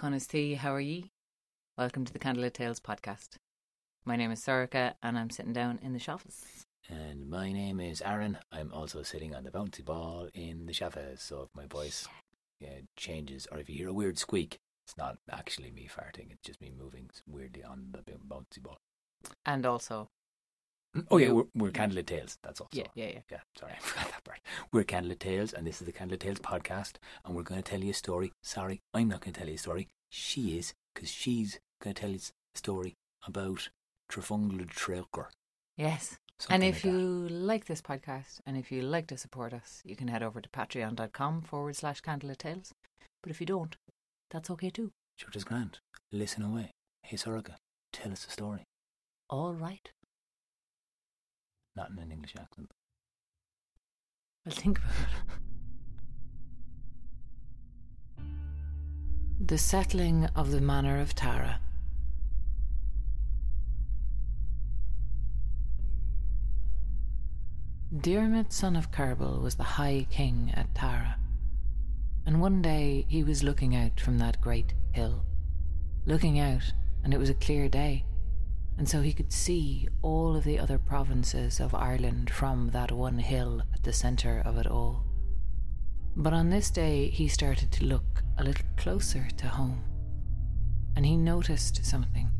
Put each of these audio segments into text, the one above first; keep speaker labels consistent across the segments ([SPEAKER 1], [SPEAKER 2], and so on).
[SPEAKER 1] Conas tá, how are ye? Welcome to the Candlelit Tales podcast. My name is Sorika and I'm sitting down in the shafas.
[SPEAKER 2] And my name is Aaron. I'm also sitting on the bouncy ball in the shafas. So if my voice yeah, changes or if you hear a weird squeak, it's not actually me farting. It's just me moving weirdly on the bouncy ball.
[SPEAKER 1] And also, Mm,
[SPEAKER 2] oh yeah, we're, we're Candlelit Tales. That's also
[SPEAKER 1] yeah, yeah, yeah.
[SPEAKER 2] yeah. Sorry, I forgot that part. We're Candlelit Tales, and this is the Candlelit Tales podcast, and we're going to tell you a story. Sorry, I'm not going to tell you a story. She is, because she's going to tell you a story about Trefynglyd Treochar.
[SPEAKER 1] Yes. And if
[SPEAKER 2] like that.
[SPEAKER 1] you like this podcast and if you like to support us, you can head over to patreon.com forward slash candlelit tales. But if you don't, that's okay too.
[SPEAKER 2] Sure, just grand. Listen away. Hey, Sorika, tell us a story.
[SPEAKER 1] All right.
[SPEAKER 2] Not in an English accent.
[SPEAKER 1] I'll think about it. The settling of the manor of Tara. Diarmid, son of Kerbal, was the High King at Tara. And one day he was looking out from that great hill. Looking out, and it was a clear day, and so he could see all of the other provinces of Ireland from that one hill at the centre of it all. But on this day he started to look a little closer to home, and he noticed something.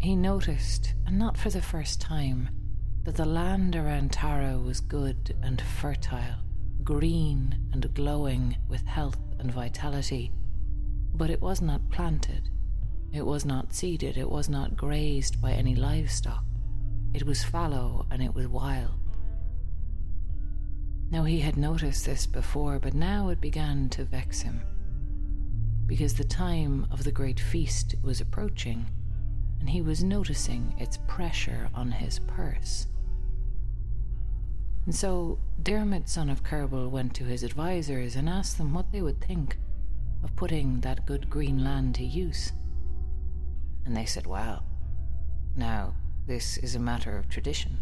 [SPEAKER 1] He noticed, and not for the first time, that the land around Tara was good and fertile, green and glowing with health and vitality, but it was not planted, it was not seeded, it was not grazed by any livestock. It was fallow and it was wild. Now he had noticed this before, but now it began to vex him, because the time of the great feast was approaching, and he was noticing its pressure on his purse. And so Dermot, son of Kerbal, went to his advisers and asked them what they would think of putting that good green land to use. And they said, Well, now, this is a matter of tradition.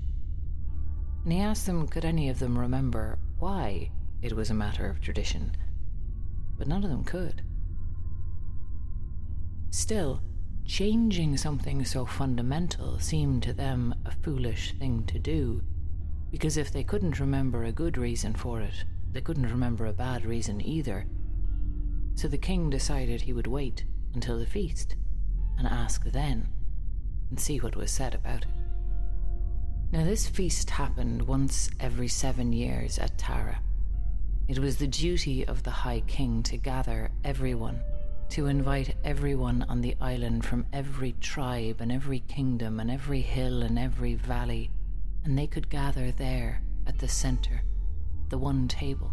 [SPEAKER 1] And he asked them, could any of them remember why it was a matter of tradition? But none of them could. Still, changing something so fundamental seemed to them a foolish thing to do, because if they couldn't remember a good reason for it, they couldn't remember a bad reason either. So the king decided he would wait until the feast and ask then and see what was said about it. Now, this feast happened once every seven years at Tara. It was the duty of the High King to gather everyone, to invite everyone on the island from every tribe and every kingdom and every hill and every valley, and they could gather there at the centre, the one table.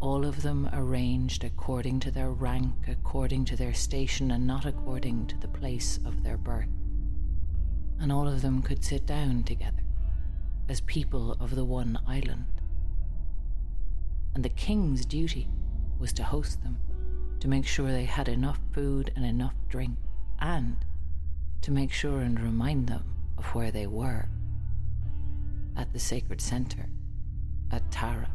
[SPEAKER 1] All of them arranged according to their rank, according to their station, and not according to the place of their birth and all of them could sit down together as people of the one island. And the king's duty was to host them, to make sure they had enough food and enough drink, and to make sure and remind them of where they were at the sacred center at Tara.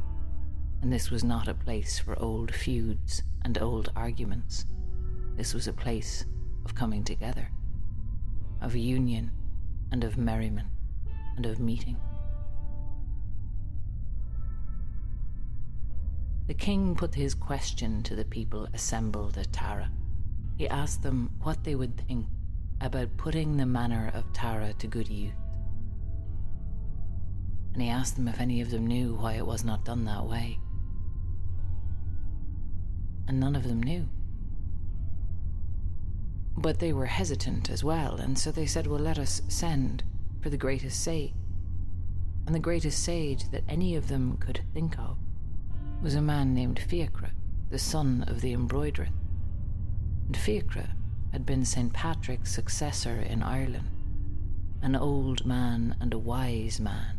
[SPEAKER 1] And this was not a place for old feuds and old arguments. This was a place of coming together, of union and of merriment and of meeting. The king put his question to the people assembled at Tara. He asked them what they would think about putting the manor of Tara to good use. And he asked them if any of them knew why it was not done that way. And none of them knew. But they were hesitant as well, and so they said, Well, let us send for the greatest sage. And the greatest sage that any of them could think of was a man named Fiacre, the son of the embroiderer. And Fiacre had been St. Patrick's successor in Ireland, an old man and a wise man.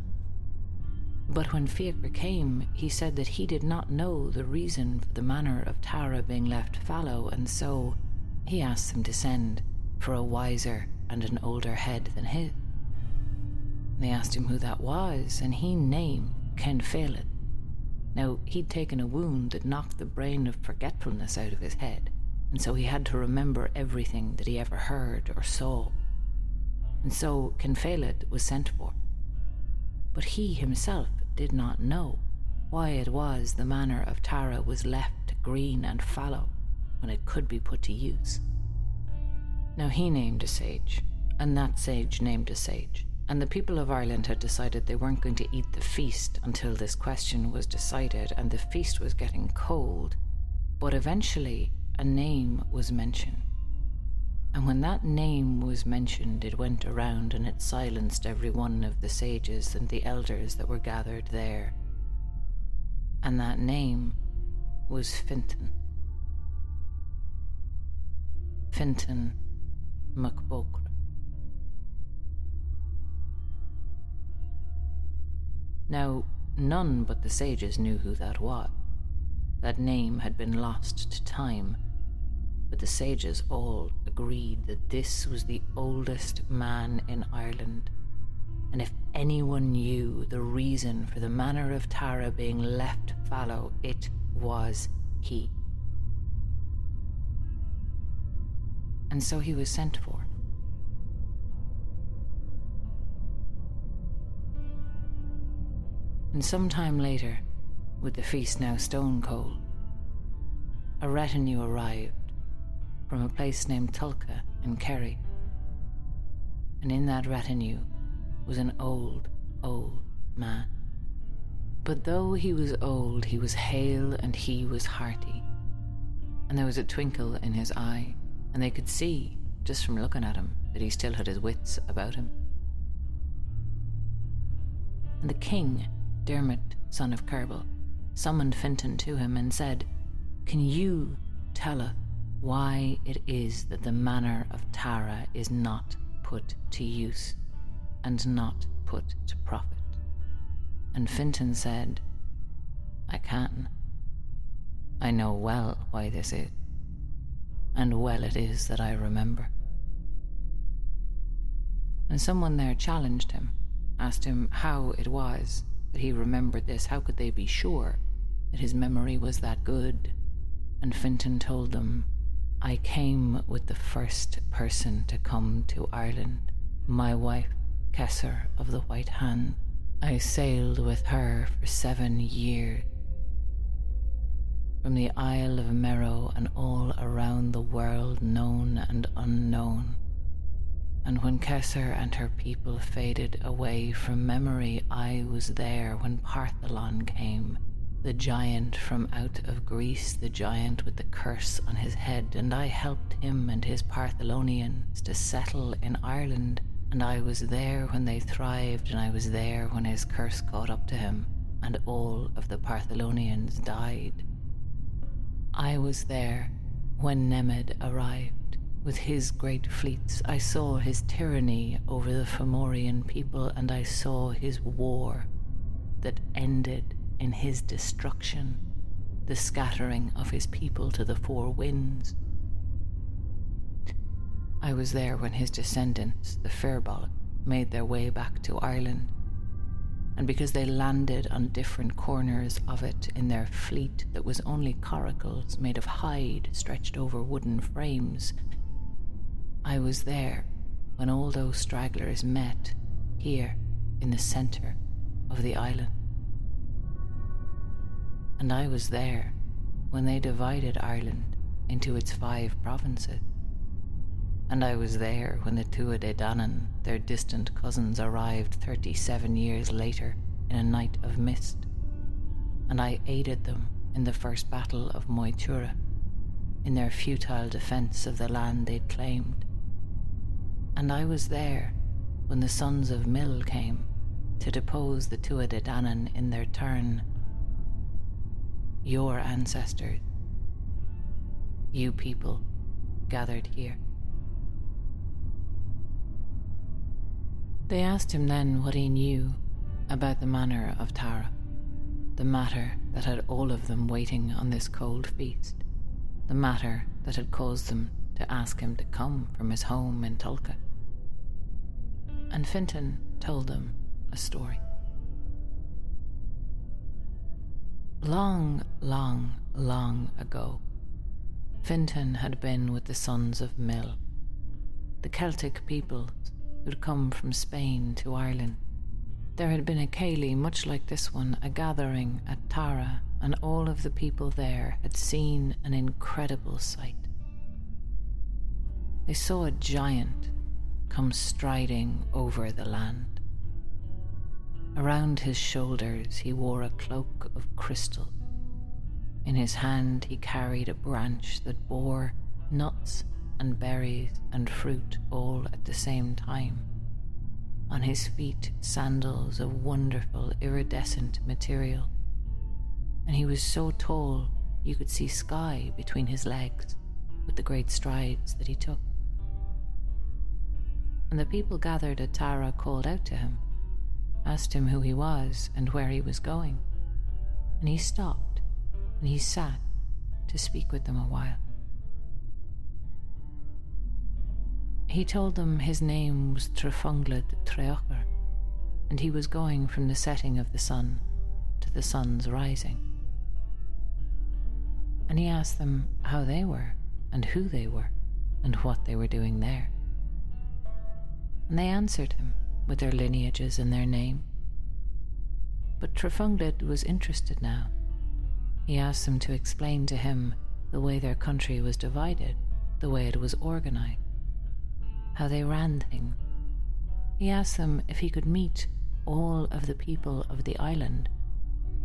[SPEAKER 1] But when Fiacre came, he said that he did not know the reason for the manner of Tara being left fallow, and so he asked them to send for a wiser and an older head than his. They asked him who that was, and he named Kinfeilid. Now, he'd taken a wound that knocked the brain of forgetfulness out of his head, and so he had to remember everything that he ever heard or saw. And so Kinfeilid was sent for. But he himself did not know why it was the manor of Tara was left green and fallow when it could be put to use. Now he named a sage, and that sage named a sage, and the people of Ireland had decided they weren't going to eat the feast until this question was decided, and the feast was getting cold. But eventually, a name was mentioned. And when that name was mentioned, it went around and it silenced every one of the sages and the elders that were gathered there. And that name was Fintan. Fintan MacBocra. Now, none but the sages knew who that was. That name had been lost to time, but the sages all agreed that this was the oldest man in Ireland. And if anyone knew the reason for the manor of Tara being left fallow, it was he. And so he was sent for. And some time later, with the feast now stone cold, a retinue arrived from a place named Tulka in Kerry. And in that retinue was an old, old man. But though he was old, he was hale and he was hearty. And there was a twinkle in his eye, and they could see, just from looking at him, that he still had his wits about him. And the king Dermot, son of Kerbal, summoned Fintan to him and said, Can you tell us why it is that the manner of Tara is not put to use and not put to profit? And Fintan said, I can. I know well why this is, and well it is that I remember. And someone there challenged him, asked him how it was that he remembered this. How could they be sure that his memory was that good? And Fintan told them, I came with the first person to come to Ireland, my wife, Cessair of the White Hand. I sailed with her for seven years. From the Isle of Merrow and all around the world, known and unknown and when Cessair and her people faded away from memory, I was there when Partholon came, the giant from out of Greece, the giant with the curse on his head, and I helped him and his Partholonians to settle in Ireland, and I was there when they thrived, and I was there when his curse caught up to him, and all of the Partholonians died. I was there when Nemed arrived with his great fleets. I saw his tyranny over the Fomorian people, and I saw his war that ended in his destruction, the scattering of his people to the four winds. I was there when his descendants, the Firbolg, made their way back to Ireland. And because they landed on different corners of it in their fleet that was only coracles made of hide stretched over wooden frames, I was there when all those stragglers met here in the center of the island. And I was there when they divided Ireland into its five provinces. And I was there when the Tuatha Dé Danann, their distant cousins, arrived 37 years later in a night of mist. And I aided them in the first battle of Moytura, in their futile defense of the land they'd claimed and I was there when the sons of Míl came to depose the Tuatha Dé Danann in their turn. Your ancestors, you people, gathered here. They asked him then what he knew about the manner of Tara, the matter that had all of them waiting on this cold feast, the matter that had caused them to ask him to come from his home in Tulka and Fintan told them a story. Long, long, long ago, Fintan had been with the sons of Míl, the Celtic peoples who'd come from Spain to Ireland. There had been a céilí much like this one, a gathering at Tara, and all of the people there had seen an incredible sight. They saw a giant come striding over the land. Around his shoulders he wore a cloak of crystal. In his hand he carried a branch that bore nuts and berries and fruit all at the same time. On his feet, sandals of wonderful iridescent material. And he was so tall you could see sky between his legs with the great strides that he took. And the people gathered at Tara called out to him, asked him who he was and where he was going. And he stopped and he sat to speak with them a while. He told them his name was Trefynglyd Treochar, and he was going from the setting of the sun to the sun's rising. And he asked them how they were, and who they were, and what they were doing there. And they answered him with their lineages and their name. But Trefynglyd was interested now. He asked them to explain to him the way their country was divided, the way it was organized how they ran things. He asked them if he could meet all of the people of the island,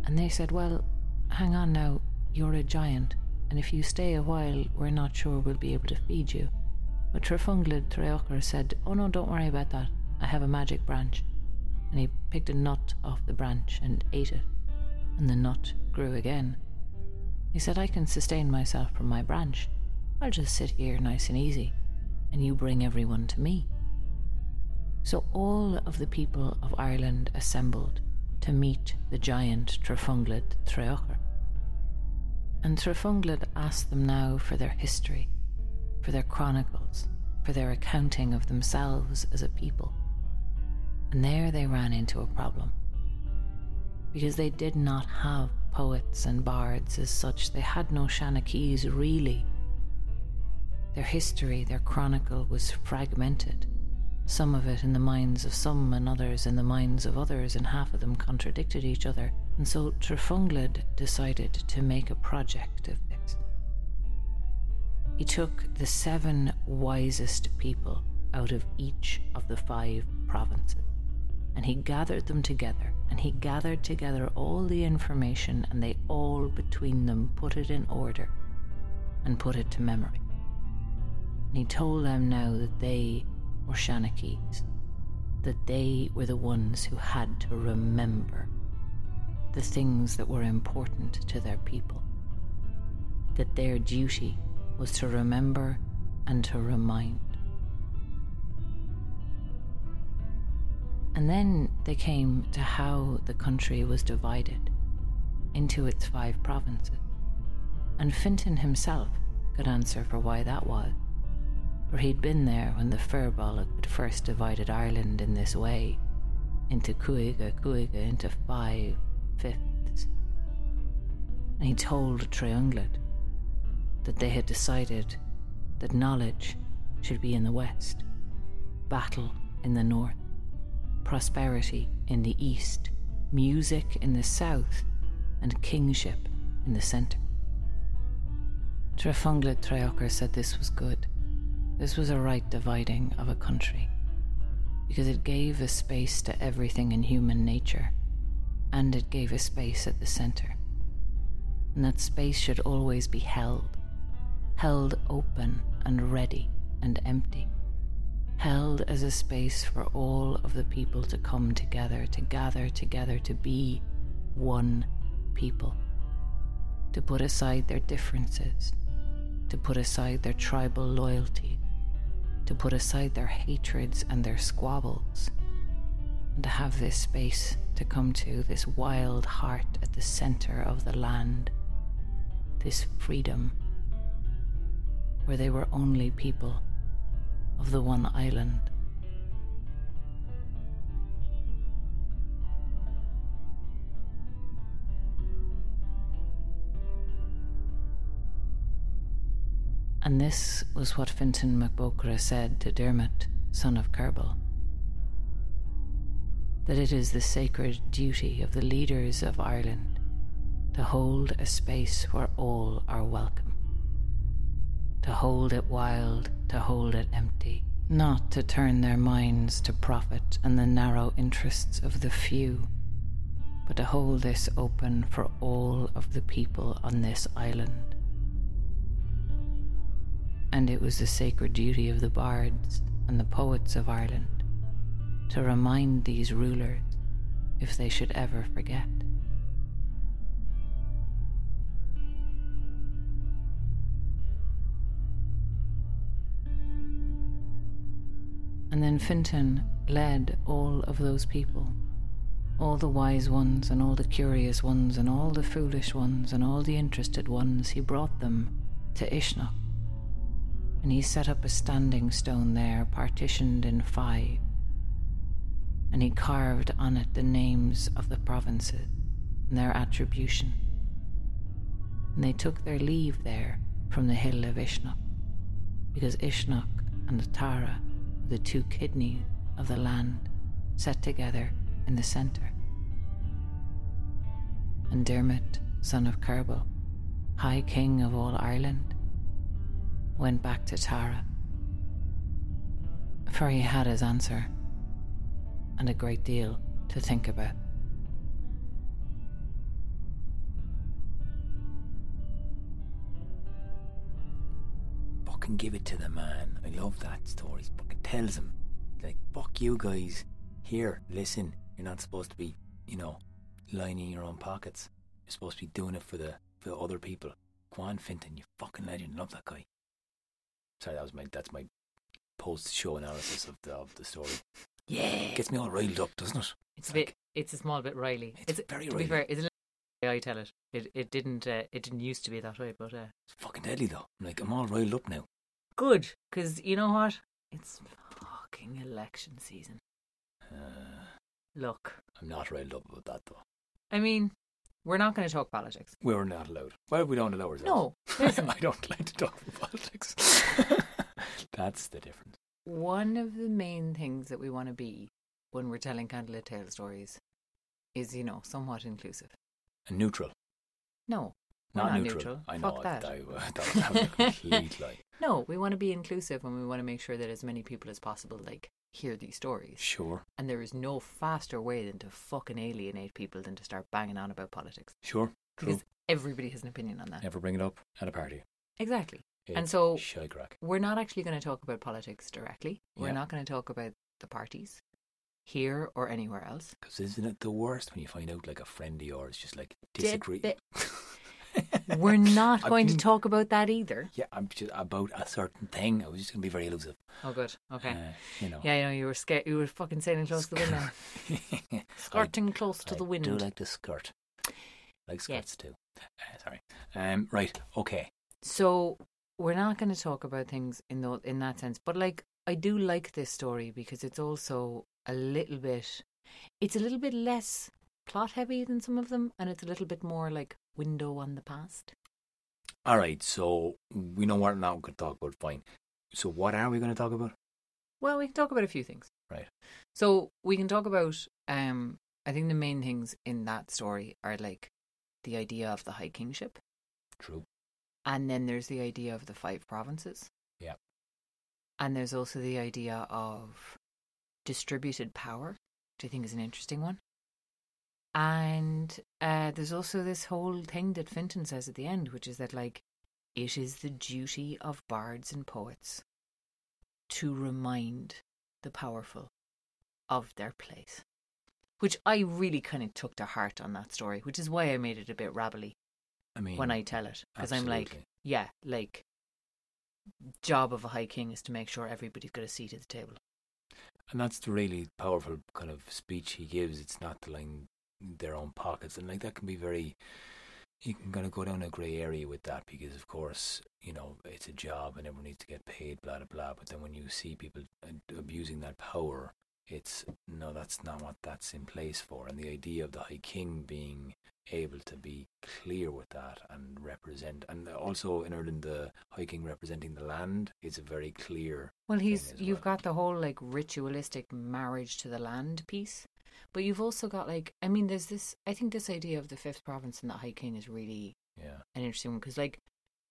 [SPEAKER 1] and they said, Well, hang on now, you're a giant, and if you stay a while, we're not sure we'll be able to feed you. But Trefynglyd Treochar said, Oh no, don't worry about that. I have a magic branch. And he picked a nut off the branch and ate it, and the nut grew again. He said, I can sustain myself from my branch. I'll just sit here nice and easy and you bring everyone to me. So all of the people of Ireland assembled to meet the giant Trefynglyd Treochar. And Trefynglyd asked them now for their history, for their chronicles, for their accounting of themselves as a people. And there they ran into a problem. Because they did not have poets and bards as such, they had no Shanachies really their history, their chronicle was fragmented, some of it in the minds of some and others in the minds of others, and half of them contradicted each other. And so Trefynglyd decided to make a project of this. He took the seven wisest people out of each of the five provinces and he gathered them together and he gathered together all the information and they all between them put it in order and put it to memory and he told them now that they were Shanachies, that they were the ones who had to remember the things that were important to their people, that their duty was to remember and to remind. And then they came to how the country was divided into its five provinces. And Fintan himself could answer for why that was for he'd been there when the Firbolg had first divided Ireland in this way, into cúige, cúige, into five fifths. And he told Trefynglyd that they had decided that knowledge should be in the west, battle in the north, prosperity in the east, music in the south, and kingship in the centre. Trefynglyd Treochar said this was good this was a right dividing of a country, because it gave a space to everything in human nature, and it gave a space at the center. And that space should always be held, held open and ready and empty, held as a space for all of the people to come together, to gather together, to be one people, to put aside their differences, to put aside their tribal loyalty, to put aside their hatreds and their squabbles, and to have this space to come to, this wild heart at the center of the land, this freedom, where they were only people of the one island. And this was what Fintan MacBocra said to Dermot, son of Kerbal. That it is the sacred duty of the leaders of Ireland to hold a space where all are welcome. To hold it wild, to hold it empty, not to turn their minds to profit and the narrow interests of the few, but to hold this open for all of the people on this island. And it was the sacred duty of the bards and the poets of Ireland to remind these rulers if they should ever forget. And then Fintan led all of those people, all the wise ones and all the curious ones and all the foolish ones and all the interested ones, he brought them to Uisneach. And he set up a standing stone there, partitioned in five. And he carved on it the names of the provinces and their attribution. And they took their leave there from the hill of Uisneach, because Uisneach and the Tara the two kidneys of the land set together in the centre. And Dermot, son of Kerbal, High King of all Ireland, went back to Tara. For he had his answer, and a great deal to think about.
[SPEAKER 2] Fucking give it to the man. I love that story. Fucking tells him, like, fuck you guys. Here, listen. You're not supposed to be, you know, lining your own pockets. You're supposed to be doing it for the for other people. Quan Fintan, you fucking legend. Love that guy. Sorry, that was my that's my post show analysis of the of the story.
[SPEAKER 1] Yeah.
[SPEAKER 2] Gets me all riled up, doesn't it?
[SPEAKER 1] It's a bit. It's a small bit Riley.
[SPEAKER 2] It's very
[SPEAKER 1] to
[SPEAKER 2] Riley.
[SPEAKER 1] be fair. It's a I tell it. It it didn't uh, it didn't used to be that way, but uh,
[SPEAKER 2] It's fucking deadly though. I'm like, I'm all riled up now.
[SPEAKER 1] good because you know what? It's fucking election season.
[SPEAKER 2] Uh,
[SPEAKER 1] Look,
[SPEAKER 2] I'm not riled up about that though.
[SPEAKER 1] I mean, we're not going to talk politics.
[SPEAKER 2] We're not allowed. Well, we don't allow ourselves.
[SPEAKER 1] No, listen.
[SPEAKER 2] I don't like to talk about politics. That's the difference.
[SPEAKER 1] One of the main things that we want to be when we're telling candlelit tale stories is, you know, somewhat inclusive.
[SPEAKER 2] And neutral,
[SPEAKER 1] No,
[SPEAKER 2] not,
[SPEAKER 1] not
[SPEAKER 2] neutral.
[SPEAKER 1] neutral.
[SPEAKER 2] I know
[SPEAKER 1] Fuck
[SPEAKER 2] that.
[SPEAKER 1] that.
[SPEAKER 2] I, that, that was a complete lie.
[SPEAKER 1] no, we want to be inclusive and we want to make sure that as many people as possible like hear these stories.
[SPEAKER 2] Sure,
[SPEAKER 1] And there is no faster way than to fucking alienate people than to start banging on about politics
[SPEAKER 2] sure, true.
[SPEAKER 1] because everybody has an opinion on that.
[SPEAKER 2] Never bring it up at a party.
[SPEAKER 1] Exactly. And so-
[SPEAKER 2] shy crack.
[SPEAKER 1] We're not actually going to talk about politics directly. We're
[SPEAKER 2] Yeah.
[SPEAKER 1] not going to talk about the parties here or anywhere else.
[SPEAKER 2] Because isn't it the worst when you find out like a friend of yours just like disagree?
[SPEAKER 1] We're not going to talk about that either.
[SPEAKER 2] Yeah, I'm just about a certain thing. I was just gonna be very elusive.
[SPEAKER 1] Oh, good. Okay.
[SPEAKER 2] Uh, you know.
[SPEAKER 1] yeah, I know you were scared. You were fucking sailing close to the window. Skirting close to
[SPEAKER 2] I
[SPEAKER 1] the wind.
[SPEAKER 2] do like the skirt. Like skirts too. Uh, sorry. Um. Right. Okay.
[SPEAKER 1] So we're not going to talk about things in the, in that sense, but like I do like this story because it's also a little bit, it's a little bit less plot heavy than some of them, and it's a little bit more like window on the past.
[SPEAKER 2] All right. So we know what not going to talk about. Fine. So what are we going to talk about?
[SPEAKER 1] Well, we can talk about a few things.
[SPEAKER 2] Right.
[SPEAKER 1] So we can talk about. Um, I think the main things in that story are like the idea of the High Kingship,
[SPEAKER 2] True.
[SPEAKER 1] and then there's the idea of the five provinces.
[SPEAKER 2] Yeah.
[SPEAKER 1] And there's also the idea of distributed power, which I think is an interesting one. And uh, there's also this whole thing that Fintan says at the end, which is that, like, it is the duty of bards and poets to remind the powerful of their place. Which I really kind of took to heart on that story, which is why I made it a bit rabbly
[SPEAKER 2] I mean,
[SPEAKER 1] when I tell it. Because I'm like, yeah, like, job of a high king is to make sure everybody's got a seat at the table.
[SPEAKER 2] And that's the really powerful kind of speech he gives. It's not line their own pockets, and like that can be very. You can kind of go down a grey area with that because, of course, you know it's a job and everyone needs to get paid, blah blah blah. But then when you see people abusing that power, it's no, that's not what that's in place for. And the idea of the High King being able to be clear with that and represent. And also in Ireland, the High King representing the land is a very clear.
[SPEAKER 1] Well, he's you've
[SPEAKER 2] well.
[SPEAKER 1] got the whole like ritualistic marriage to the land piece, but you've also got like I mean, there's this. I think this idea of the fifth province and the High King is really
[SPEAKER 2] Yeah,
[SPEAKER 1] an interesting one because like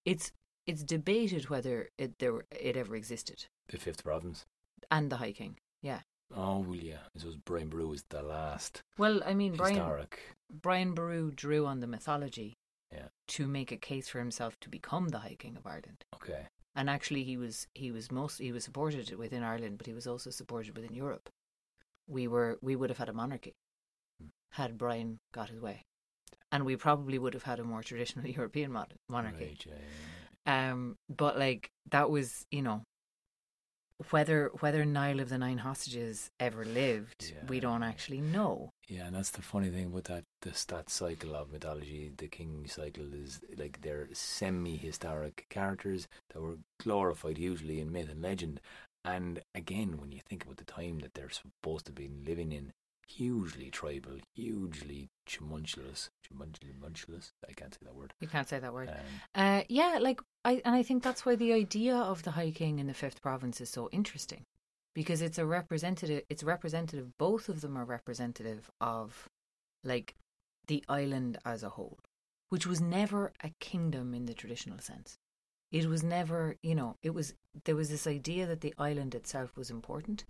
[SPEAKER 1] it's it's debated whether it there it ever existed
[SPEAKER 2] the fifth province.
[SPEAKER 1] and the High King. Yeah.
[SPEAKER 2] Oh, well, yeah. I suppose Brian Boru was the last
[SPEAKER 1] Well, I mean, Brian
[SPEAKER 2] historic.
[SPEAKER 1] Brian Boru drew on the mythology
[SPEAKER 2] Yeah.
[SPEAKER 1] to make a case for himself to become the High King of Ireland.
[SPEAKER 2] Okay.
[SPEAKER 1] And actually, he was he was most he was supported within Ireland, but he was also supported within Europe. We were we would have had a monarchy
[SPEAKER 2] Hmm.
[SPEAKER 1] had Brian got his way, and we probably would have had a more traditional European mon- monarchy.
[SPEAKER 2] Right, yeah, yeah,
[SPEAKER 1] Um, but like that was you know whether whether Niall of the Nine Hostages ever lived, we don't actually know.
[SPEAKER 2] yeah. Yeah, and that's the funny thing about that this that cycle of mythology, the king cycle is like they're semi historic characters that were glorified usually in myth and legend. And again, when you think about the time that they're supposed to be living in, hugely tribal, hugely tumultuous, tumultuous. I can't say that word.
[SPEAKER 1] You can't say that word.
[SPEAKER 2] Um,
[SPEAKER 1] Uh, yeah, like I and I think that's why the idea of the High King in the Fifth Province is so interesting, because it's a representative. It's representative. Both of them are representative of, like, the island as a whole, which was never a kingdom in the traditional sense. It was never, you know, it was there was this idea that the island itself was important,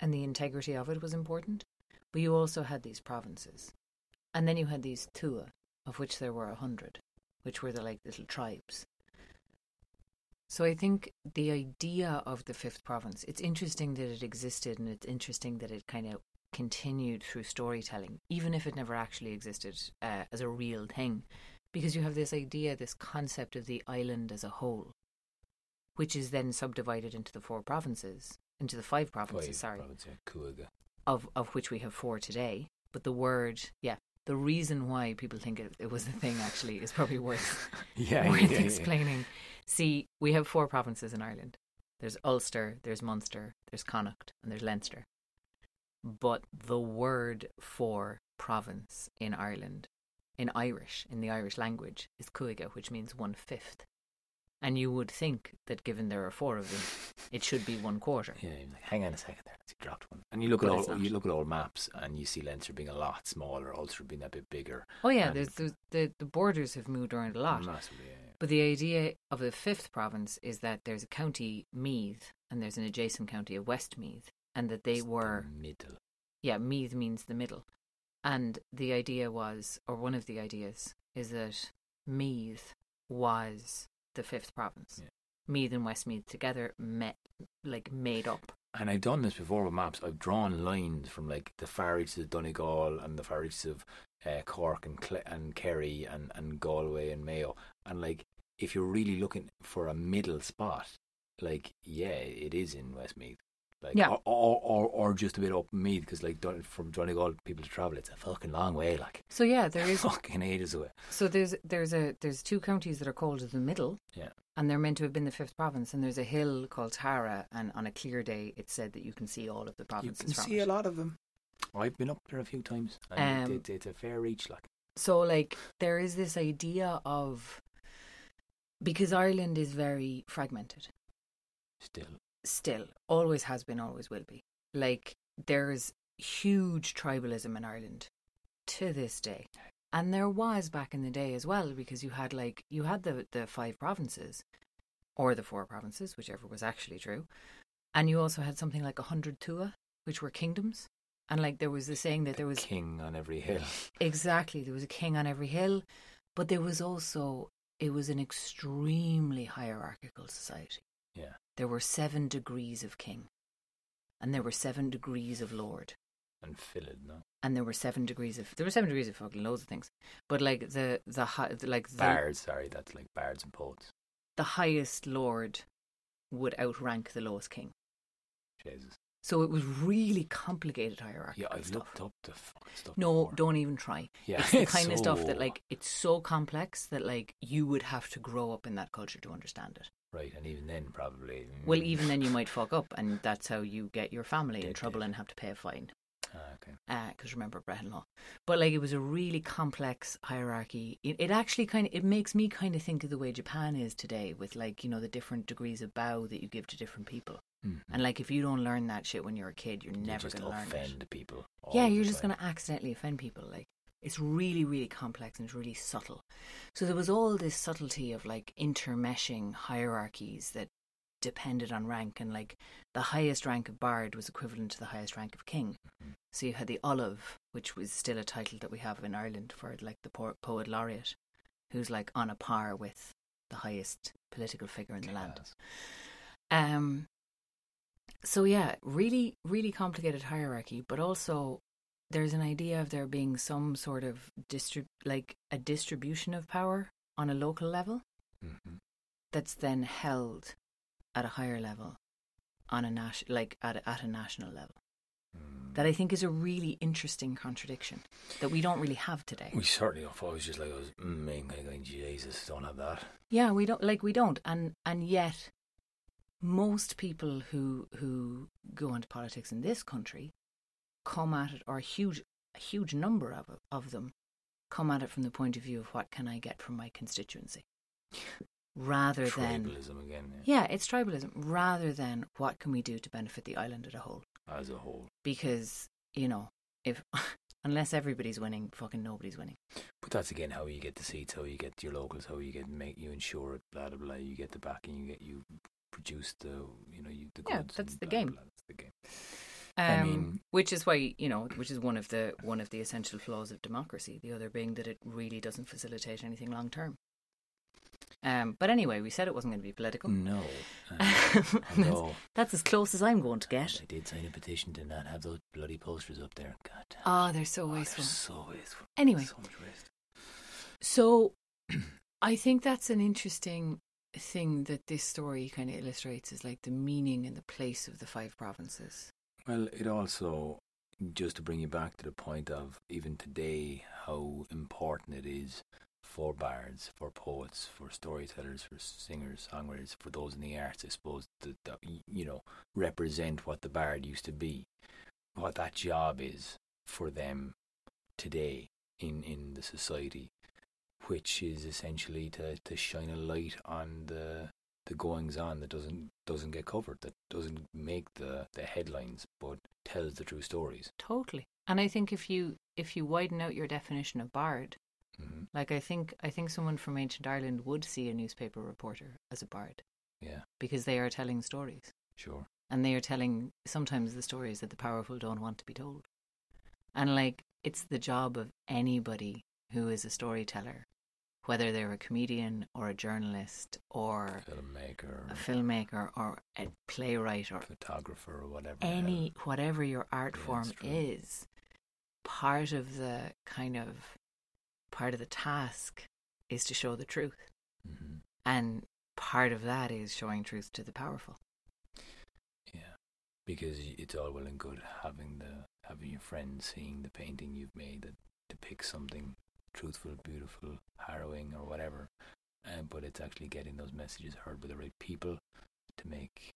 [SPEAKER 1] and the integrity of it was important, but you also had these provinces, and then you had these tua, of which there were a hundred which were the like little tribes. So I think the idea of the fifth province, it's interesting that it existed and it's interesting that it kind of continued through storytelling, even if it never actually existed uh, as a real thing. Because you have this idea, this concept of the island as a whole, which is then subdivided into the four provinces, into the five provinces,
[SPEAKER 2] five
[SPEAKER 1] sorry
[SPEAKER 2] province, yeah.
[SPEAKER 1] Of of which we have four today. But the word, yeah, the reason why people think it, it was a thing actually is probably worth
[SPEAKER 2] Yeah,
[SPEAKER 1] worth
[SPEAKER 2] yeah, yeah, yeah.
[SPEAKER 1] explaining. See, we have four provinces in Ireland. There's Ulster, there's Munster, there's Connacht, and there's Leinster. But the word for province in Ireland, in Irish, in the Irish language, is cúige, which means one fifth. And you would think that given there are four of them, it should be one quarter.
[SPEAKER 2] Yeah, you're like, hang on a second there. He dropped one. And you look
[SPEAKER 1] But
[SPEAKER 2] at all you look at all maps and you see Leinster being a lot smaller, Ulster being a bit bigger.
[SPEAKER 1] Oh yeah, there's, there's the the borders have moved around a lot.
[SPEAKER 2] Massively, yeah, yeah.
[SPEAKER 1] But the idea of the fifth province is that there's a county Meath and there's an adjacent county of Westmeath, and that they
[SPEAKER 2] It's the
[SPEAKER 1] were
[SPEAKER 2] middle.
[SPEAKER 1] yeah Meath means the middle, and the idea was, or one of the ideas is that Meath was the fifth province.
[SPEAKER 2] Yeah.
[SPEAKER 1] Meath and Westmeath together met like made up.
[SPEAKER 2] And I've done this before with maps. I've drawn lines from like the far reaches of Donegal and the far reaches of uh, Cork and Cle- and Kerry and, and Galway and Mayo. And like, if you're really looking for a middle spot, like yeah, it is in Westmeath. Like,
[SPEAKER 1] Yeah.
[SPEAKER 2] or, or, or, just a bit up me because like from Donegal people to travel, it's a fucking long way. Like
[SPEAKER 1] So yeah, there is
[SPEAKER 2] fucking ages away.
[SPEAKER 1] So there's there's a there's two counties that are called the middle.
[SPEAKER 2] Yeah.
[SPEAKER 1] And they're meant to have been the fifth province. And there's a hill called Tara, and on a clear day, it's said that you can see all of the provinces.
[SPEAKER 2] You
[SPEAKER 1] can
[SPEAKER 2] see
[SPEAKER 1] it.
[SPEAKER 2] a lot of them. I've been up there a few times, and
[SPEAKER 1] Um,
[SPEAKER 2] it, it's a fair reach. Like
[SPEAKER 1] So like there is this idea of because Ireland is very fragmented
[SPEAKER 2] still,
[SPEAKER 1] still, always has been, always will be. Like there's huge tribalism in Ireland to this day. And there was back in the day as well, because you had like you had the the five provinces, or the four provinces, whichever was actually true, and you also had something like a hundred tua, which were kingdoms, and like there was the saying that there was a
[SPEAKER 2] king on every hill.
[SPEAKER 1] exactly there was a king on every hill, but there was also it was an extremely hierarchical society.
[SPEAKER 2] Yeah.
[SPEAKER 1] There were seven degrees of king, and there were seven degrees of lord,
[SPEAKER 2] and filled, no
[SPEAKER 1] and there were seven degrees of there were seven degrees of fucking loads of things. But like the the hi- the- like the,
[SPEAKER 2] bards. Sorry, that's like bards and poets.
[SPEAKER 1] the highest lord would outrank the lowest king.
[SPEAKER 2] Jesus.
[SPEAKER 1] So it was really complicated hierarchy.
[SPEAKER 2] Yeah, I've
[SPEAKER 1] stuff.
[SPEAKER 2] looked up the fucking stuff.
[SPEAKER 1] No,
[SPEAKER 2] before.
[SPEAKER 1] don't even try.
[SPEAKER 2] Yeah,
[SPEAKER 1] It's the kind of stuff that like it's so complex that like you would have to grow up in that culture to understand it.
[SPEAKER 2] Right, and even then probably.
[SPEAKER 1] Well,
[SPEAKER 2] mm,
[SPEAKER 1] even then you might fuck up, and that's how you get your family in
[SPEAKER 2] Dead,
[SPEAKER 1] trouble
[SPEAKER 2] dead.
[SPEAKER 1] and have to pay a fine.
[SPEAKER 2] Ah, okay.
[SPEAKER 1] because remember Brehon law. But like it was a really complex hierarchy. It, it actually kind of it makes me kind of think of the way Japan is today, with like you know the different degrees of bow that you give to different people.
[SPEAKER 2] Mhm.
[SPEAKER 1] And like if you don't learn that shit when you're a kid, you're
[SPEAKER 2] You
[SPEAKER 1] never
[SPEAKER 2] just
[SPEAKER 1] gonna learn it.
[SPEAKER 2] offend people. all
[SPEAKER 1] Yeah,
[SPEAKER 2] the
[SPEAKER 1] you're just
[SPEAKER 2] time.
[SPEAKER 1] going to accidentally offend people. Like it's really, really complex and it's really subtle. So there was all this subtlety of like intermeshing hierarchies that depended on rank, and like the highest rank of bard was equivalent to the highest rank of king.
[SPEAKER 2] Mhm.
[SPEAKER 1] So you had the ollamh, which was still a title that we have in Ireland for like the po- poet laureate, who's like on a par with the highest political figure in the land. Um. So yeah, really, really complicated hierarchy, but also there's an idea of there being some sort of distrib like a distribution of power on a local level
[SPEAKER 2] Mhm.
[SPEAKER 1] that's then held at a higher level on a nas- like at a, at a national level.
[SPEAKER 2] Mm.
[SPEAKER 1] That I think is a really interesting contradiction that we don't really have today.
[SPEAKER 2] We certainly don't. I was just like I was mm, going, Jesus, don't have that.
[SPEAKER 1] Yeah, we don't like we don't, and and yet most people who who go into politics in this country come at it, or a huge a huge number of of them come at it from the point of view of what can I get from my constituency, rather than
[SPEAKER 2] Tribalism again, yeah,
[SPEAKER 1] yeah, it's tribalism rather than what can we do to benefit the island as a whole.
[SPEAKER 2] as a whole.
[SPEAKER 1] Because you know if unless everybody's winning, fucking nobody's winning.
[SPEAKER 2] But that's again how you get the seats, how you get your locals, how you get make you insure it, blah blah blah. You get the backing, you get you produce the you know you the
[SPEAKER 1] Yeah,
[SPEAKER 2] goods.
[SPEAKER 1] that's the
[SPEAKER 2] blah,
[SPEAKER 1] game.
[SPEAKER 2] blah, that's the game.
[SPEAKER 1] Um,
[SPEAKER 2] I mean-
[SPEAKER 1] which is why you know, which is one of the one of the essential flaws of democracy. The other being that it really doesn't facilitate anything long term. Um, but anyway, we said it wasn't going to be political.
[SPEAKER 2] No, uh,
[SPEAKER 1] that's, that's as close as I'm going to get.
[SPEAKER 2] I did sign a petition to not have those bloody posters up there. God, damn.
[SPEAKER 1] Ah, they're so
[SPEAKER 2] Oh, they're
[SPEAKER 1] wasteful.
[SPEAKER 2] so wasteful.
[SPEAKER 1] Anyway,
[SPEAKER 2] so much waste.
[SPEAKER 1] so I think that's an interesting thing that this story kind of illustrates is like the meaning and the place of the five provinces.
[SPEAKER 2] Well, it also, just to bring you back to the point of even today, how important it is for bards, for poets, for storytellers, for singers, songwriters, for those in the arts, I suppose, that, that you know, represent what the bard used to be, what that job is for them today in, in the society, which is essentially to, to shine a light on the the goings on that doesn't doesn't get covered, that doesn't make the, the headlines, but tells the true stories.
[SPEAKER 1] Totally. And I think if you if you widen out your definition of bard,
[SPEAKER 2] hmm
[SPEAKER 1] Like I think I think someone from ancient Ireland would see a newspaper reporter as a bard
[SPEAKER 2] Yeah,
[SPEAKER 1] because they are telling stories
[SPEAKER 2] sure.
[SPEAKER 1] and they are telling sometimes the stories that the powerful don't want to be told. And like it's the job of anybody who is a storyteller, whether they're a comedian or a journalist or
[SPEAKER 2] Filmmaker,
[SPEAKER 1] a filmmaker or a playwright or
[SPEAKER 2] photographer, or whatever.
[SPEAKER 1] any whatever your art
[SPEAKER 2] Yeah,
[SPEAKER 1] form is part of the kind of part of the task is to show the truth.
[SPEAKER 2] Hmm
[SPEAKER 1] and part of that is showing truth to the powerful.
[SPEAKER 2] Yeah, because it's all well and good having the having your friends seeing the painting you've made that depicts something truthful, beautiful, harrowing, or whatever. Uh, but it's actually getting those messages heard by the right people to make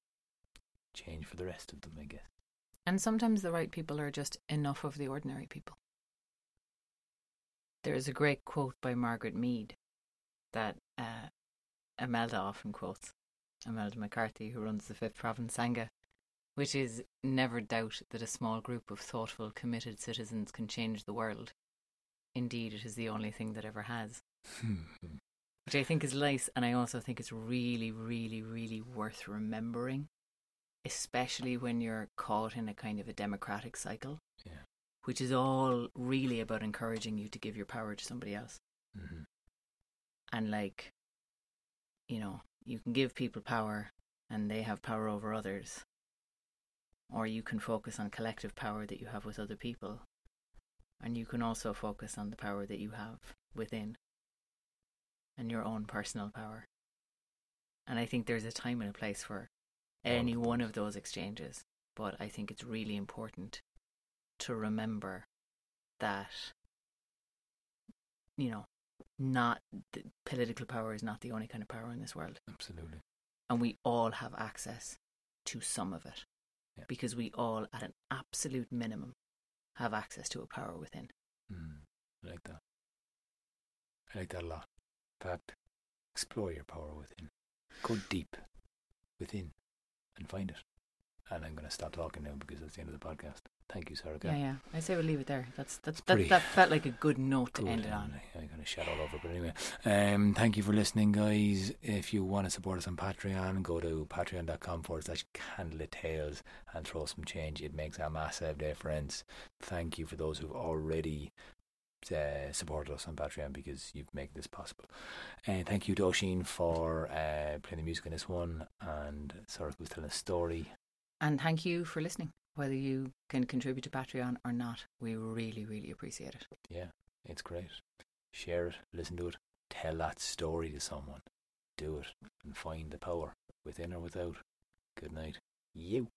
[SPEAKER 2] change for the rest of them, I guess.
[SPEAKER 1] and sometimes the right people are just enough of the ordinary people there is a great quote by margaret mead that uh, Imelda often quotes Imelda McCarthy who runs the fifth province Sangha which is never doubt that a small group of thoughtful committed citizens can change the world indeed it is the only thing that ever has which I think is nice, and I also think it's really, really, really worth remembering, especially when you're caught in a kind of a democratic cycle,
[SPEAKER 2] yeah.
[SPEAKER 1] which is all really about encouraging you to give your power to somebody else.
[SPEAKER 2] hmm
[SPEAKER 1] And like, you know, you can give people power and they have power over others, or you can focus on collective power that you have with other people, and you can also focus on the power that you have within and your own personal power. And I think there's a time and a place for any one of those exchanges, but I think it's really important to remember that you know not the political power is not the only kind of power in this world
[SPEAKER 2] Absolutely.
[SPEAKER 1] and we all have access to some of it
[SPEAKER 2] Yeah.
[SPEAKER 1] because we all at an absolute minimum have access to a power within.
[SPEAKER 2] Mm, I like that. I like that a lot. Fact, explore your power within. Go deep within and find it. And I'm going to stop talking now because that's the end of the podcast. Thank you, Sarah.
[SPEAKER 1] Yeah, yeah. I say we'll leave it there. That's that's that, that felt like a good note to end it on.
[SPEAKER 2] I'm going to shout all over, but anyway. Um, thank you for listening, guys. If you want to support us on Patreon, go to patreon.com forward slash candlelit tales and throw some change. It makes a massive difference. Thank you for those who've already uh, supported us on Patreon because you've made this possible. And thank you to Oshin for uh, playing the music in this one and Sarah was telling a story.
[SPEAKER 1] And thank you for listening. Whether you can contribute to Patreon or not, we really, really appreciate it.
[SPEAKER 2] Yeah, it's great. Share it, listen to it, tell that story to someone. Do it and find the power within or without. Good night. You.